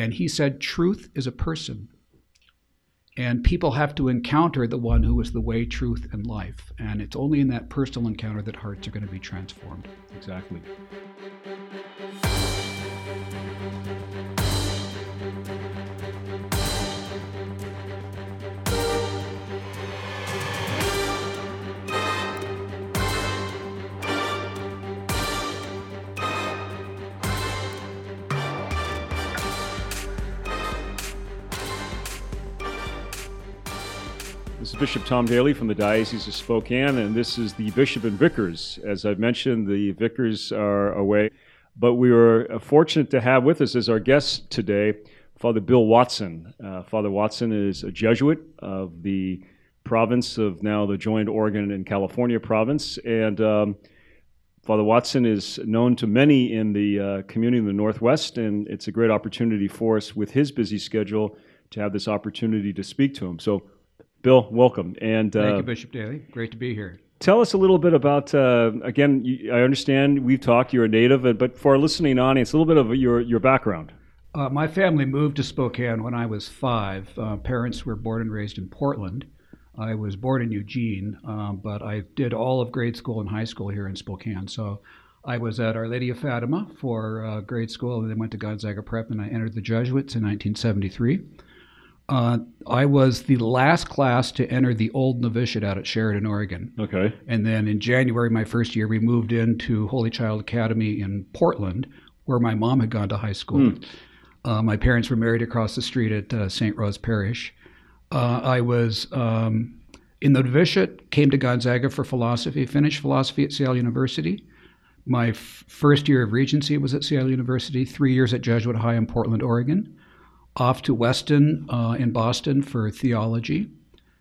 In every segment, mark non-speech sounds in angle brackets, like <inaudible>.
And he said, Truth is a person. And people have to encounter the one who is the way, truth, and life. And it's only in that personal encounter that hearts are going to be transformed. Exactly. Bishop Tom Daly from the Diocese of Spokane, and this is the Bishop and Vicars. As I've mentioned, the Vicars are away, but we were fortunate to have with us as our guest today Father Bill Watson. Uh, Father Watson is a Jesuit of the province of now the joined Oregon and California province, and um, Father Watson is known to many in the uh, community in the Northwest, and it's a great opportunity for us with his busy schedule to have this opportunity to speak to him. So, Bill, welcome. And Thank you, Bishop Daly. Great to be here. Tell us a little bit about. Uh, again, you, I understand we've talked. You're a native, but for our listening audience, a little bit of your your background. Uh, my family moved to Spokane when I was five. Uh, parents were born and raised in Portland. I was born in Eugene, um, but I did all of grade school and high school here in Spokane. So I was at Our Lady of Fatima for uh, grade school, and then went to Gonzaga Prep, and I entered the Jesuits in 1973. Uh, I was the last class to enter the old novitiate out at Sheridan, Oregon. Okay. And then in January, my first year, we moved into Holy Child Academy in Portland, where my mom had gone to high school. Mm. Uh, my parents were married across the street at uh, St. Rose Parish. Uh, I was um, in the novitiate, came to Gonzaga for philosophy, finished philosophy at Yale University. My f- first year of regency was at Seattle University, three years at Jesuit High in Portland, Oregon off to Weston uh, in Boston for theology.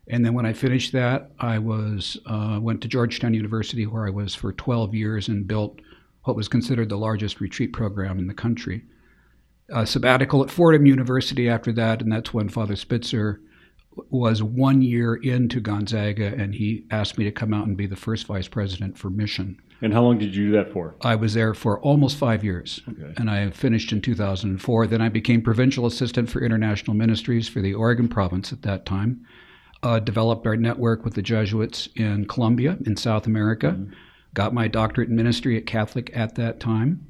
And then when I finished that, I was uh, went to Georgetown University, where I was for 12 years and built what was considered the largest retreat program in the country. A sabbatical at Fordham University after that, and that's when Father Spitzer was one year into Gonzaga, and he asked me to come out and be the first vice president for mission. And how long did you do that for? I was there for almost five years, Okay. and I finished in 2004. Then I became provincial assistant for international ministries for the Oregon province at that time. Uh, developed our network with the Jesuits in Colombia, in South America. Got my doctorate in ministry at Catholic at that time,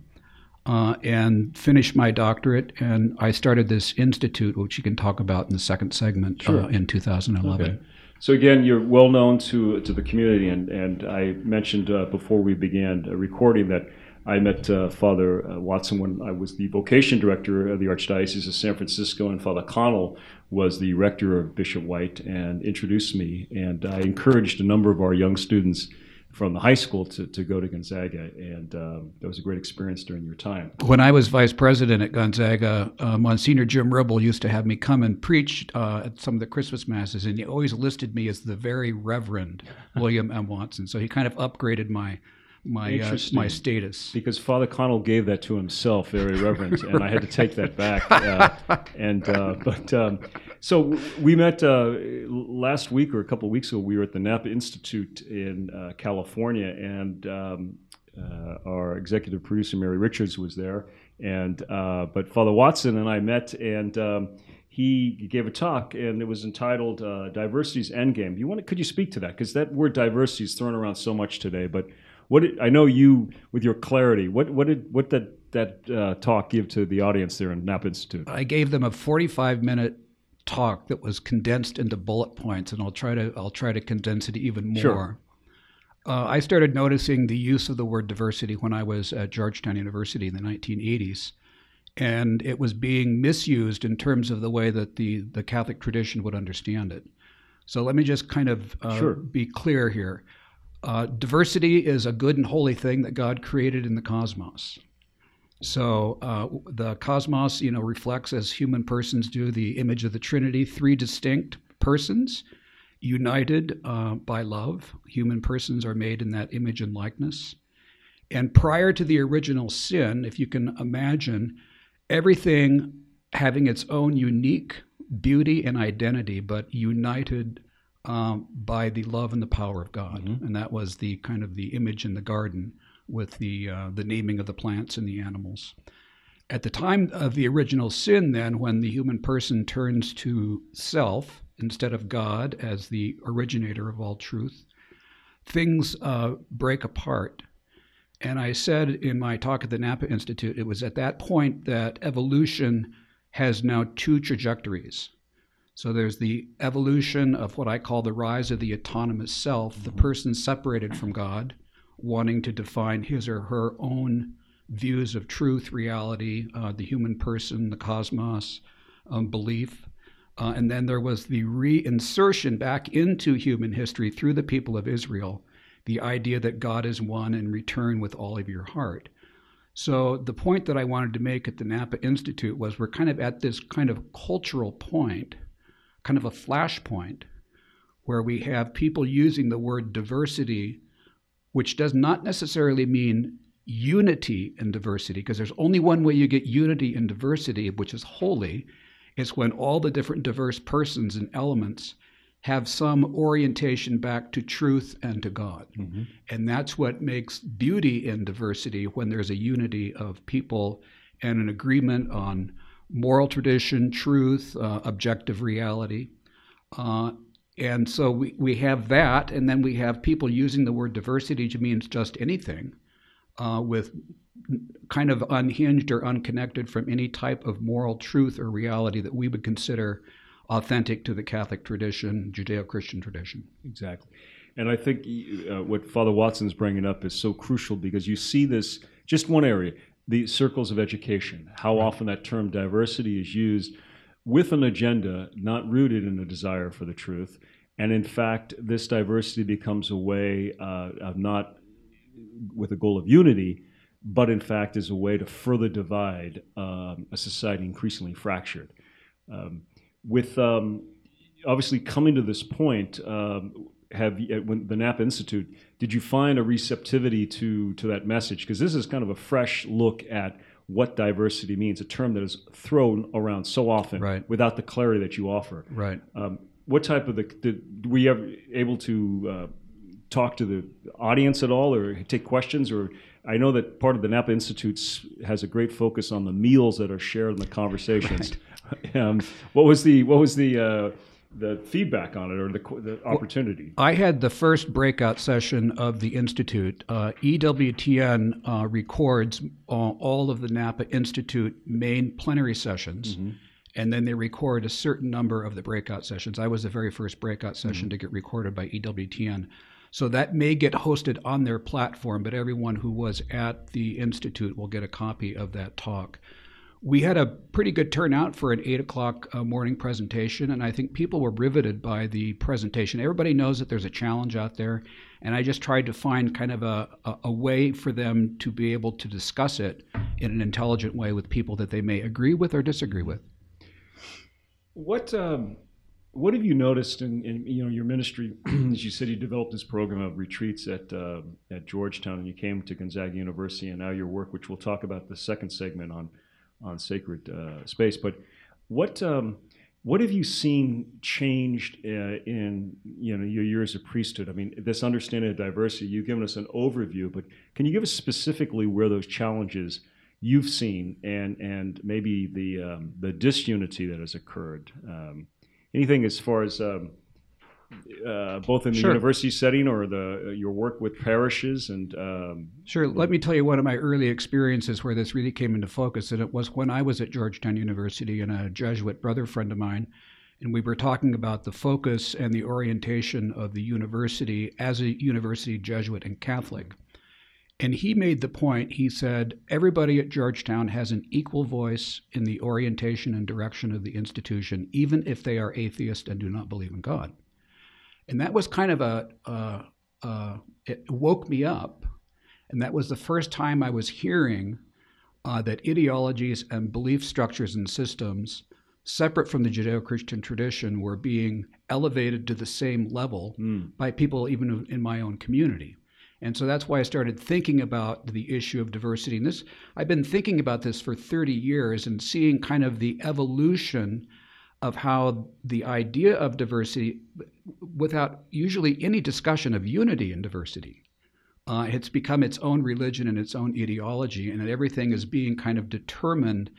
uh, and finished my doctorate. And I started this institute, which you can talk about in the second segment, Sure. uh, in 2011. Okay. So again, you're well known to to the community, and and I mentioned uh, before we began recording that I met uh, Father uh, Watson when I was the vocation director of the Archdiocese of San Francisco, and Father Connell was the rector of Bishop White, and introduced me, and I encouraged a number of our young students from the high school to, to go to Gonzaga, and um, that was a great experience during your time. When I was vice president at Gonzaga, uh, Monsignor Jim Ribble used to have me come and preach uh, at some of the Christmas masses, and he always listed me as the very Reverend <laughs> William M. Watson. So he kind of upgraded my my uh, my status. Because Father Connell gave that to himself, very reverent, and I had to take that back. Uh, <laughs> and uh, but um, so we met uh, last week or a couple of weeks ago. We were at the Napa Institute in uh, California, and um, uh, our executive producer Mary Richards was there. And uh, but Father Watson and I met, and um, he gave a talk, and it was entitled uh, "Diversity's Endgame." You want to, could you speak to that? Because that word diversity is thrown around so much today, but what did, I know you with your clarity. What what did what that that uh, talk give to the audience there in Napa Institute? I gave them a 45 minute talk that was condensed into bullet points, and I'll try to I'll try to condense it even more. Sure. Uh, I started noticing the use of the word diversity when I was at Georgetown University in the 1980s, and it was being misused in terms of the way that the the Catholic tradition would understand it. So let me just kind of uh, Sure. be clear here. Uh, diversity is a good and holy thing that God created in the cosmos. So uh, the cosmos, you know, reflects as human persons do the image of the Trinity, three distinct persons united uh, by love. Human persons are made in that image and likeness. And prior to the original sin, if you can imagine, everything having its own unique beauty and identity, but united um, by the love and the power of God. And that was the kind of the image in the garden with the uh, the naming of the plants and the animals. At the time of the original sin, then, when the human person turns to self instead of God as the originator of all truth, things uh, break apart. And I said in my talk at the Napa Institute, it was at that point that evolution has now two trajectories. So there's the evolution of what I call the rise of the autonomous self, mm-hmm. the person separated from God, wanting to define his or her own views of truth, reality, uh, the human person, the cosmos, um, belief. Uh, and then there was the reinsertion back into human history through the people of Israel, the idea that God is one and return with all of your heart. So the point that I wanted to make at the Napa Institute was we're kind of at this kind of cultural point, kind of a flashpoint, where we have people using the word diversity, which does not necessarily mean unity in diversity, because there's only one way you get unity in diversity, which is holy, is when all the different diverse persons and elements have some orientation back to truth and to God. Mm-hmm. And that's what makes beauty in diversity when there's a unity of people and an agreement on moral tradition, truth, uh, objective reality. Uh, and so we, we have that, and then we have people using the word diversity to mean just anything uh, with kind of unhinged or unconnected from any type of moral truth or reality that we would consider authentic to the Catholic tradition, Judeo Christian tradition. Exactly. And I think uh, what Father Watson's bringing up is so crucial because you see this just one area, the circles of education, how right. often that term diversity is used with an agenda not rooted in a desire for the truth. And in fact, this diversity becomes a way uh, of not with a goal of unity, but in fact is a way to further divide um, a society increasingly fractured. Um, with um, obviously coming to this point, have when the Napa Institute, did you find a receptivity to to that message? Because this is kind of a fresh look at what diversity means, a term that is thrown around so often right. without the clarity that you offer. Right. Um, what type of the did, were you ever able to uh, talk to the audience at all or take questions or I know that part of the Napa Institute has a great focus on the meals that are shared in the conversations. Right. <laughs> um, what was the what was the uh, the feedback on it or the, the opportunity? Well, I had the first breakout session of the institute. Uh, EWTN uh, records uh, all of the Napa Institute main plenary sessions. Mm-hmm. And then they record a certain number of the breakout sessions. I was the very first breakout session mm-hmm. to get recorded by EWTN. So that may get hosted on their platform, but everyone who was at the Institute will get a copy of that talk. We had a pretty good turnout for an 8 o'clock uh, morning presentation, and I think people were riveted by the presentation. Everybody knows that there's a challenge out there, and I just tried to find kind of a, a, a way for them to be able to discuss it in an intelligent way with people that they may agree with or disagree with. What um, what have you noticed in, in, you know your ministry? <clears throat> As you said, you developed this program of retreats at uh, at Georgetown, and you came to Gonzaga University, and now your work, which we'll talk about the second segment on on sacred uh, space. But what um, what have you seen changed uh, in you know your years of priesthood? I mean, this understanding of diversity. You've given us an overview, but can you give us specifically where those challenges you've seen, and and maybe the um, the disunity that has occurred? Um, anything as far as um, uh, both in the sure. university setting or the uh, your work with parishes and um, sure let me tell you one of my early experiences where this really came into focus and it was when i was at georgetown university and a jesuit brother friend of mine and we were talking about the focus and the orientation of the university as a university jesuit and catholic and he made the point, he said, everybody at Georgetown has an equal voice in the orientation and direction of the institution, even if they are atheist and do not believe in God. And that was kind of a, uh, uh, it woke me up. And that was the first time I was hearing uh, that ideologies and belief structures and systems separate from the Judeo Christian tradition were being elevated to the same level mm. by people even in my own community. And so that's why I started thinking about the issue of diversity. And this, I've been thinking about this for 30 years and seeing kind of the evolution of how the idea of diversity, without usually any discussion of unity and diversity, Uh, it's become its own religion and its own ideology, and that everything is being kind of determined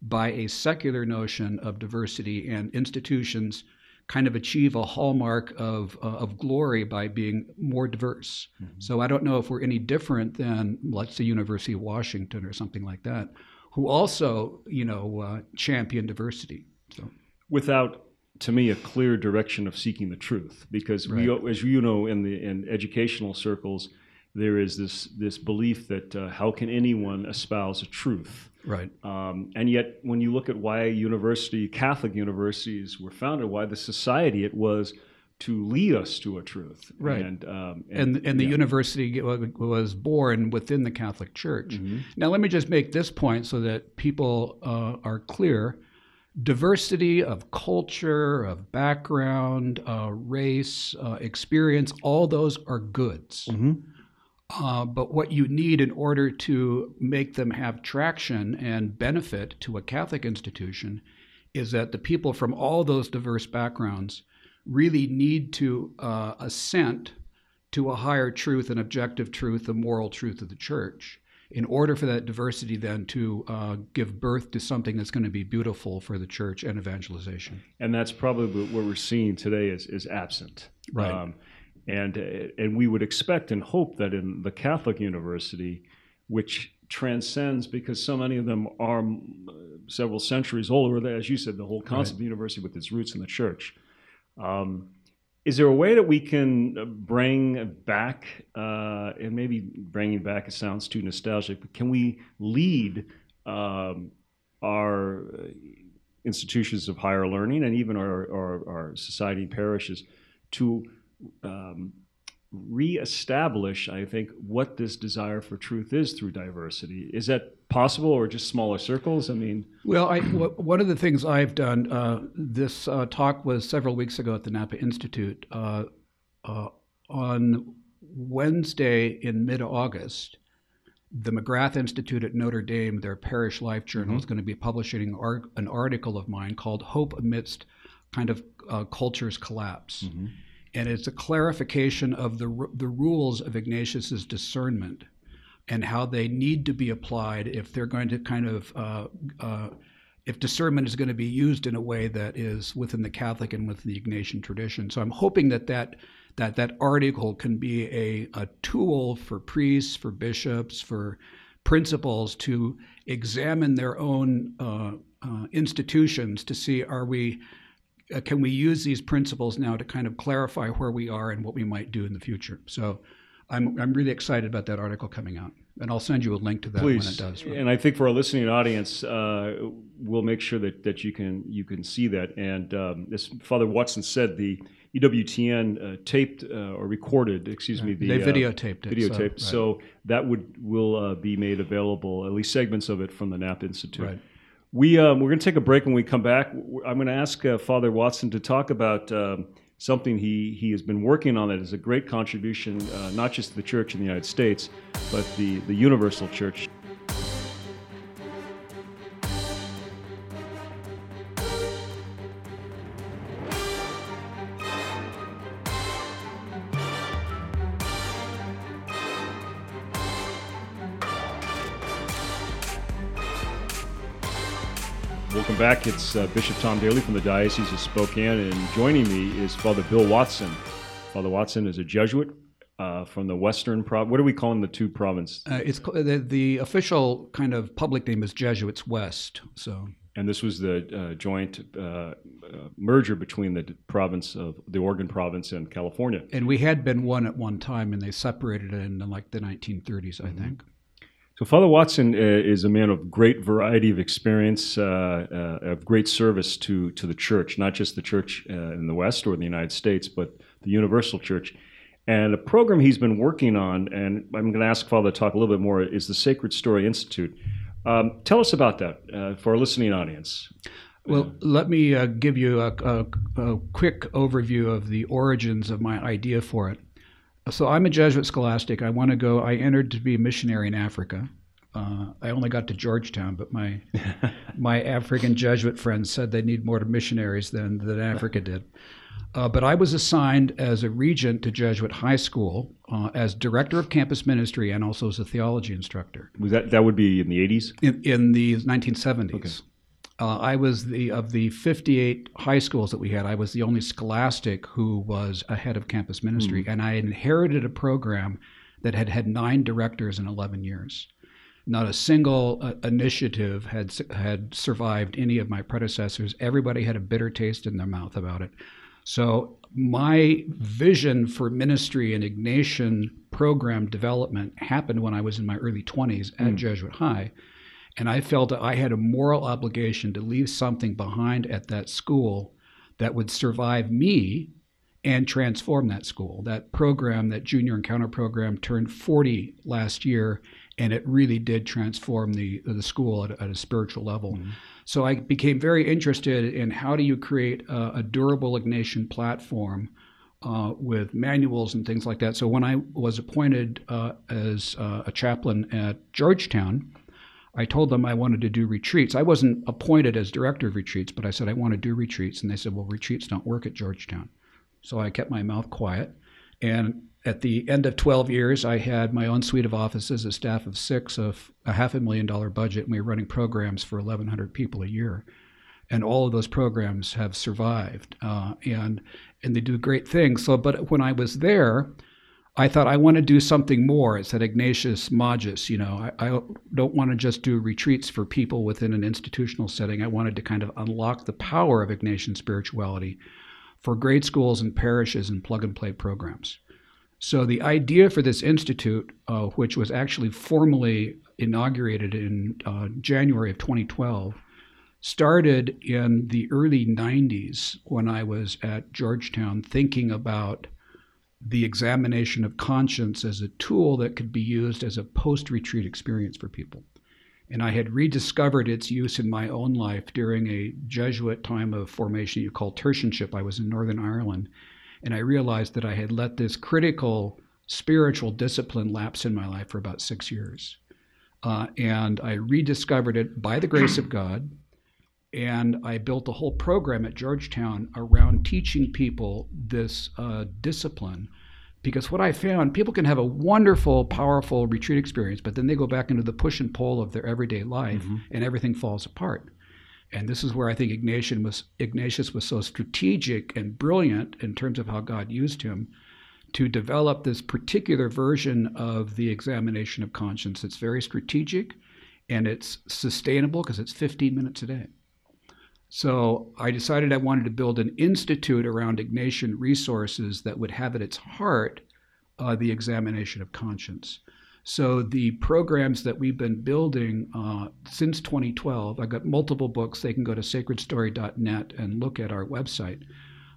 by a secular notion of diversity and institutions kind of achieve a hallmark of, uh, of glory by being more diverse. Mm-hmm. So I don't know if we're any different than, let's say, University of Washington or something like that, who also, you know, uh, champion diversity. So without to me a clear direction of seeking the truth. Because right. we as you know in the in educational circles there is this this belief that uh, how can anyone espouse a truth? Right. Um, and yet when you look at why university catholic universities were founded why the society it was to lead us to a truth. Right. And um, and, and, and, the yeah. university was born within the catholic church. Mm-hmm. now let me just make this point so that people uh, are clear diversity of culture, of background, uh, race, uh, experience, all those are goods. Mm-hmm. Uh, but what you need in order to make them have traction and benefit to a Catholic institution is that the people from all those diverse backgrounds really need to uh, assent to a higher truth, an objective truth, the moral truth of the church in order for that diversity then to uh, give birth to something that's going to be beautiful for the church and evangelization. And that's probably what we're seeing today is, is absent. Right. Um, and, and we would expect and hope that in the Catholic University, which transcends because so many of them are several centuries older, as you said, the whole concept right. of the university with its roots in the church. Um, is there a way that we can bring back, uh, and maybe bringing back it sounds too nostalgic, but can we lead um, our institutions of higher learning and even our, our, our society parishes to um, reestablish, I think, what this desire for truth is through diversity. Is that possible, or just smaller circles? I mean, well, I, w- one of the things I've done. Uh, this uh, talk was several weeks ago at the Napa Institute. Uh, uh on Wednesday in mid-August, the McGrath Institute at Notre Dame, their parish life journal, mm-hmm. is going to be publishing an article of mine called "Hope Amidst Kind of uh, Culture's Collapse." Mm-hmm and it's a clarification of the, the rules of Ignatius's discernment and how they need to be applied if they're going to kind of uh, uh, if discernment is going to be used in a way that is within the Catholic and within the Ignatian tradition. So I'm hoping that that that that article can be a, a tool for priests, for bishops, for principals to examine their own uh, uh institutions to see are we uh, can we use these principles now to kind of clarify where we are and what we might do in the future? So I'm, I'm really excited about that article coming out. And I'll send you a link to that Please. when it does. Right? And I think for our listening audience, uh, we'll make sure that, that you can you can see that. And um, as Father Watson said, the EWTN uh, taped uh, or recorded, excuse me, the they uh, videotaped it. Videotaped. So, right. so that would will uh, be made available, at least segments of it, from the Napa Institute. Right. We um, we're going to take a break. When we come back, I'm going to ask uh, Father Watson to talk about um, something he he has been working on that is a great contribution, uh, not just to the Church in the United States, but the the universal Church. Back. It's uh, Bishop Tom Daly from the Diocese of Spokane, and joining me is Father Bill Watson. Father Watson is a Jesuit uh, from the Western Province. What are we calling the two provinces? Uh, it's the, the, official kind of public name is Jesuits West. So. And this was the uh, joint uh, uh, merger between the province of the Oregon province and California. And we had been one at one time, and they separated in like the 1930s, I mm-hmm. think. So Father Watson uh, is a man of great variety of experience, uh, uh, of great service to to the church, not just the church uh, in the West or the United States, but the universal church. And a program he's been working on, and I'm going to ask Father to talk a little bit more, is the Sacred Story Institute. Um, tell us about that uh, for our listening audience. Well, let me uh, give you a, a, a quick overview of the origins of my idea for it. So I'm a Jesuit scholastic. I want to go. I entered to be a missionary in Africa. Uh, I only got to Georgetown, but my <laughs> my African Jesuit friends said they need more missionaries than than Africa did. Uh, but I was assigned as a regent to Jesuit High School uh, as director of campus ministry and also as a theology instructor. Was that that would be in the eighties? In, in the 1970s. Okay. Uh, I was the of the 58 high schools that we had. I was the only scholastic who was a head of campus ministry, mm. and I inherited a program that had had nine directors in 11 years. Not a single uh, initiative had had survived any of my predecessors. Everybody had a bitter taste in their mouth about it. So my vision for ministry and Ignatian program development happened when I was in my early 20s at mm. Jesuit High. And I felt that I had a moral obligation to leave something behind at that school that would survive me and transform that school. That program, that junior encounter program, turned 40 last year, and it really did transform the, the school at, at a spiritual level. Mm. So I became very interested in how do you create a, a durable Ignatian platform uh, with manuals and things like that. So when I was appointed uh, as uh, a chaplain at Georgetown, I told them I wanted to do retreats. I wasn't appointed as director of retreats, but I said I want to do retreats, and they said, "Well, retreats don't work at Georgetown." So I kept my mouth quiet, and at the end of 12 years, I had my own suite of offices, a staff of six, of a half a million dollar budget, and we were running programs for 1,100 people a year. And all of those programs have survived, uh, and and they do great things. So, but when I was there, I thought I want to do something more. It's at Ignatius Magis. You know, I, I don't want to just do retreats for people within an institutional setting. I wanted to kind of unlock the power of Ignatian spirituality for grade schools and parishes and plug and play programs. So the idea for this institute, uh, which was actually formally inaugurated in uh, January of 2012, started in the early 90s when I was at Georgetown thinking about the examination of conscience as a tool that could be used as a post retreat experience for people. And I had rediscovered its use in my own life during a Jesuit time of formation you call tertianship. I was in Northern Ireland and I realized that I had let this critical spiritual discipline lapse in my life for about six years. Uh, and I rediscovered it by the grace of God. And I built a whole program at Georgetown around teaching people this uh, discipline. Because what I found, people can have a wonderful, powerful retreat experience, but then they go back into the push and pull of their everyday life mm-hmm. and everything falls apart. And this is where I think Ignatius was, Ignatius was so strategic and brilliant in terms of how God used him to develop this particular version of the examination of conscience. It's very strategic and it's sustainable because it's 15 minutes a day. So I decided I wanted to build an institute around Ignatian resources that would have at its heart uh, the examination of conscience. So the programs that we've been building uh, since 2012, I've got multiple books. They can go to sacredstory.net and look at our website.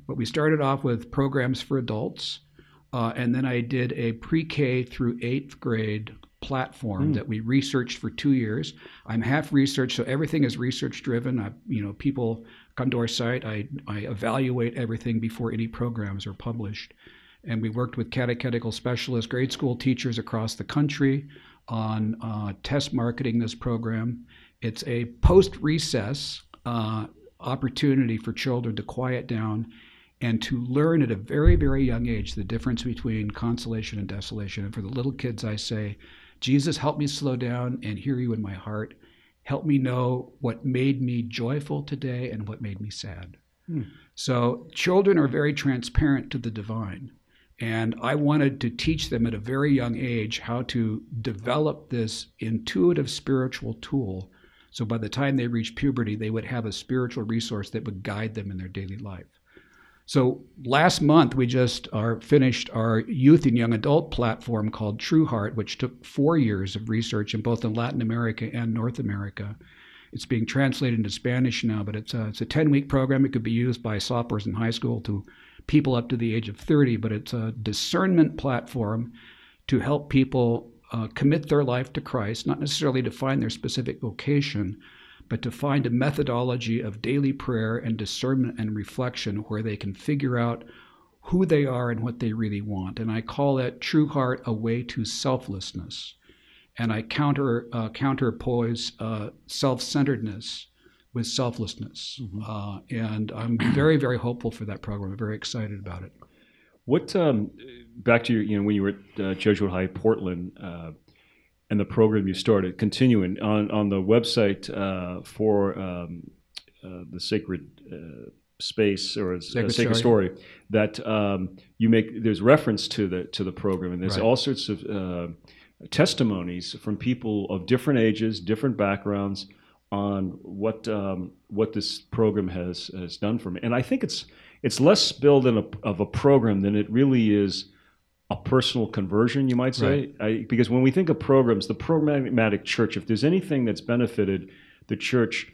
But we started off with programs for adults, uh, and then I did a pre-K through eighth grade platform mm. that we researched for two years. I'm half research, so everything is research driven. I, you know, people come to our site. I, I evaluate everything before any programs are published and we worked with catechetical specialists, grade school teachers across the country on uh, test marketing this program. It's a post recess uh, opportunity for children to quiet down and to learn at a very, very young age the difference between consolation and desolation. And for the little kids, I say, Jesus, help me slow down and hear you in my heart. Help me know what made me joyful today and what made me sad. Hmm. So, children are very transparent to the divine. And I wanted to teach them at a very young age how to develop this intuitive spiritual tool. So by the time they reach puberty, they would have a spiritual resource that would guide them in their daily life. So last month, we just are finished our youth and young adult platform called True Heart, which took four years of research in both in Latin America and North America. It's being translated into Spanish now, but it's a, it's a 10 week program. It could be used by sophomores in high school to people up to the age of 30, but it's a discernment platform to help people uh, commit their life to Christ, not necessarily to find their specific vocation, but to find a methodology of daily prayer and discernment and reflection where they can figure out who they are and what they really want. And I call that True Heart a way to selflessness. And I counter uh, counterpose uh, self-centeredness with selflessness. Mm-hmm. Uh, and I'm very, very hopeful for that program. I'm very excited about it. What, um, back to your, you know, when you were at uh, Jesuit High Portland uh, and the program you started, continuing on, on the website uh, for um, uh, the Sacred uh, Space or a Sacred, Sacred Story. Story, that um, you make, there's reference to the, to the program, and there's right. all sorts of testimonies from people of different ages, different backgrounds on what um, what this program has has done for me. And I think it's it's less build in a, of a program than it really is a personal conversion, you might say. Right. I, because when we think of programs, the programmatic church, if there's anything that's benefited the church,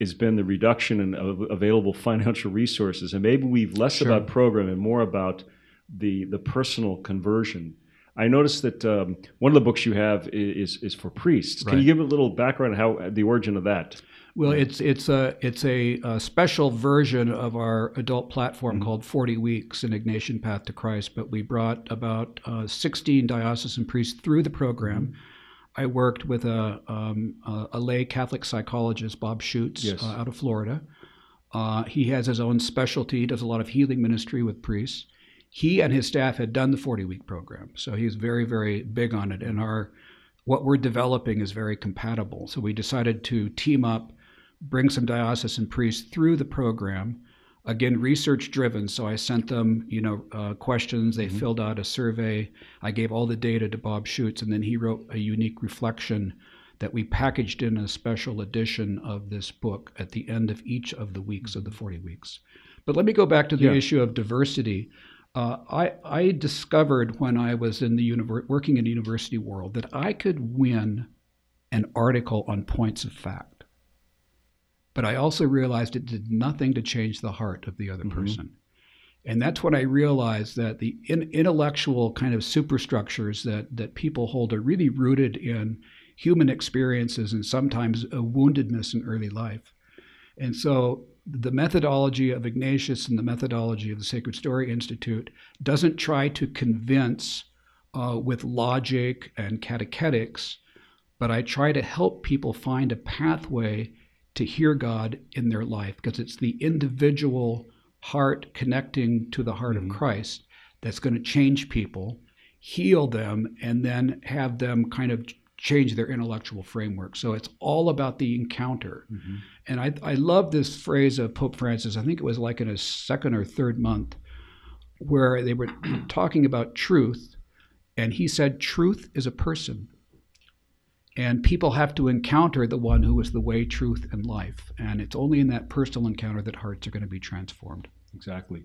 has been the reduction in available <laughs> financial resources, and maybe we've less sure. about program and more about the the personal conversion I noticed that um, one of the books you have is is for priests. Can you give a little background on how the origin of that? Well, it's it's a it's a, a special version of our adult platform mm-hmm. called Forty Weeks: An Ignatian Path to Christ. But we brought about uh, 16 diocesan priests through the program. Mm-hmm. I worked with a, um, a, a, lay Catholic psychologist, Bob Schuchts, yes. uh, out of Florida. Uh, he has his own specialty, does a lot of healing ministry with priests he and his staff had done the 40 week program. So he's very, very big on it. And our what we're developing is very compatible. So we decided to team up, bring some diocesan priests through the program. Again, research driven. So I sent them, you know, uh, questions. They mm-hmm. filled out a survey. I gave all the data to Bob Schuchts, and then he wrote a unique reflection that we packaged in a special edition of this book at the end of each of the weeks of the 40 weeks. But let me go back to the yeah. issue of diversity. Uh, I, I discovered when I was in the univer- working in the university world that I could win an article on points of fact. But I also realized it did nothing to change the heart of the other mm-hmm. person. And that's when I realized that the in, intellectual kind of superstructures that, that people hold are really rooted in human experiences and sometimes a woundedness in early life. And so the methodology of Ignatius and the methodology of the Sacred Story Institute doesn't try to convince uh, with logic and catechetics, but I try to help people find a pathway to hear God in their life because it's the individual heart connecting to the heart mm-hmm. of Christ that's going to change people, heal them, and then have them kind of change their intellectual framework. So it's all about the encounter. Mm-hmm. And I, I love this phrase of Pope Francis. I think it was like in his second or third month, where they were <clears throat> talking about truth. And he said, Truth is a person. And people have to encounter the one who is the way, truth, and life. And it's only in that personal encounter that hearts are going to be transformed. Exactly.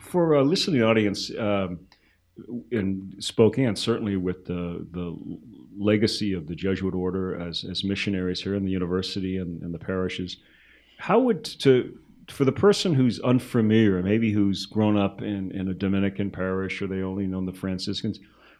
For a listening audience, um, in Spokane, certainly with the the legacy of the Jesuit order as, as missionaries here in the university and, and the parishes, how would to for the person who's unfamiliar, maybe who's grown up in, in a Dominican parish or they only know the Franciscans,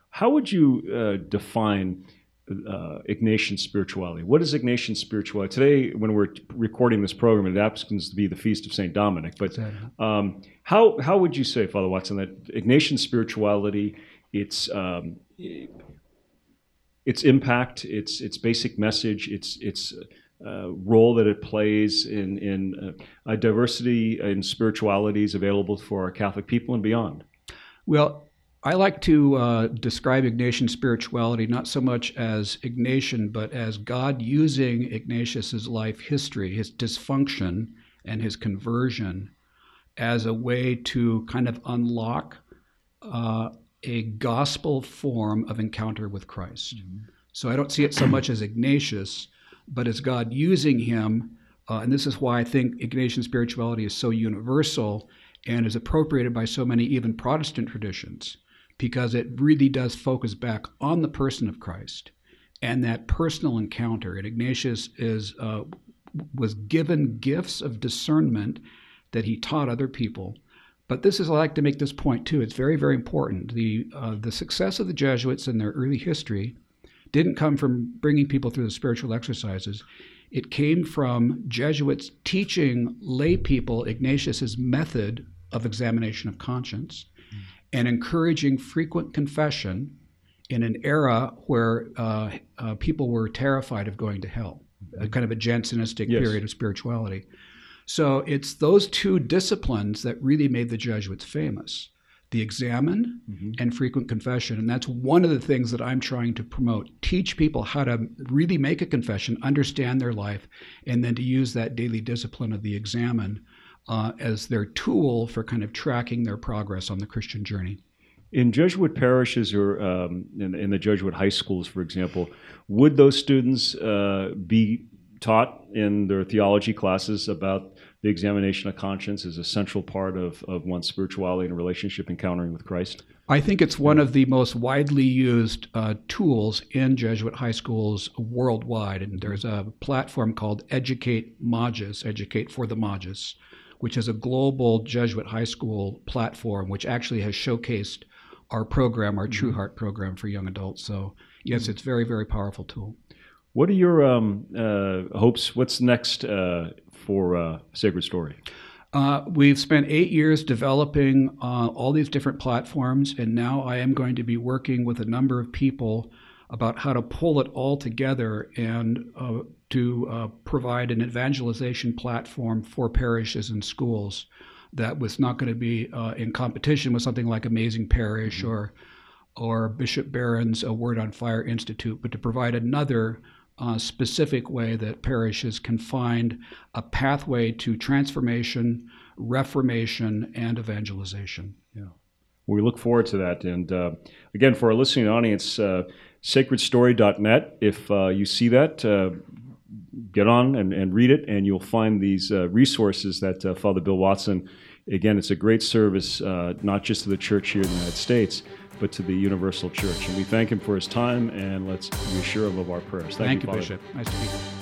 how would you uh, define uh, Ignatian spirituality? What is Ignatian spirituality? Today, when we're recording this program, it happens to be the feast of Saint Dominic. But um, how how would you say, Father Watson, that Ignatian spirituality, its um, its impact, its its basic message, its its uh, role that it plays in in uh, a diversity in spiritualities available for our Catholic people and beyond? Well, I like to uh, describe Ignatian spirituality not so much as Ignatian, but as God using Ignatius's life history, his dysfunction, and his conversion as a way to kind of unlock uh, a gospel form of encounter with Christ. Mm-hmm. So I don't see it so much as Ignatius, but as God using him. Uh, and this is why I think Ignatian spirituality is so universal and is appropriated by so many, even Protestant traditions because it really does focus back on the person of Christ and that personal encounter. And Ignatius is uh, was given gifts of discernment that he taught other people. But this is I like to make this point too. It's very very important. The uh, the success of the Jesuits in their early history didn't come from bringing people through the spiritual exercises. It came from Jesuits teaching lay people Ignatius's method of examination of conscience and encouraging frequent confession in an era where uh, uh, people were terrified of going to hell. a kind of a Jansenistic Yes. period of spirituality. So it's those two disciplines that really made the Jesuits famous the examen and frequent confession. And that's one of the things that I'm trying to promote. Teach people how to really make a confession, understand their life, and then to use that daily discipline of the examen uh, as their tool for kind of tracking their progress on the Christian journey. In Jesuit parishes or um, in, in the Jesuit high schools, for example, would those students uh, be taught in their theology classes about the examination of conscience as a central part of, of one's spirituality and relationship encountering with Christ? I think it's one of the most widely used uh, tools in Jesuit high schools worldwide. And there's a platform called Educate Magis, Educate for the Magis, which is a global Jesuit high school platform, which actually has showcased our program, our True Heart program for young adults. So, yes, it's very, very powerful tool. What are your um, uh, hopes? What's next uh, for uh, Sacred Story? Uh, we've spent eight years developing uh, all these different platforms, and now I am going to be working with a number of people about how to pull it all together and uh, to uh, provide an evangelization platform for parishes and schools that was not going to be uh, in competition with something like Amazing Parish or or Bishop Barron's A Word on Fire Institute, but to provide another uh, specific way that parishes can find a pathway to transformation, reformation, and evangelization. Yeah. We look forward to that. And uh, again, for our listening audience, uh, sacredstory.net. If uh, you see that, uh, get on and, and read it, and you'll find these uh, resources that uh, Father Bill Watson. Again, it's a great service, uh, not just to the church here in the United States, but to the universal church. And we thank him for his time, and let's be sure him of our prayers. Thank, you, you, Bishop. Nice to meet you.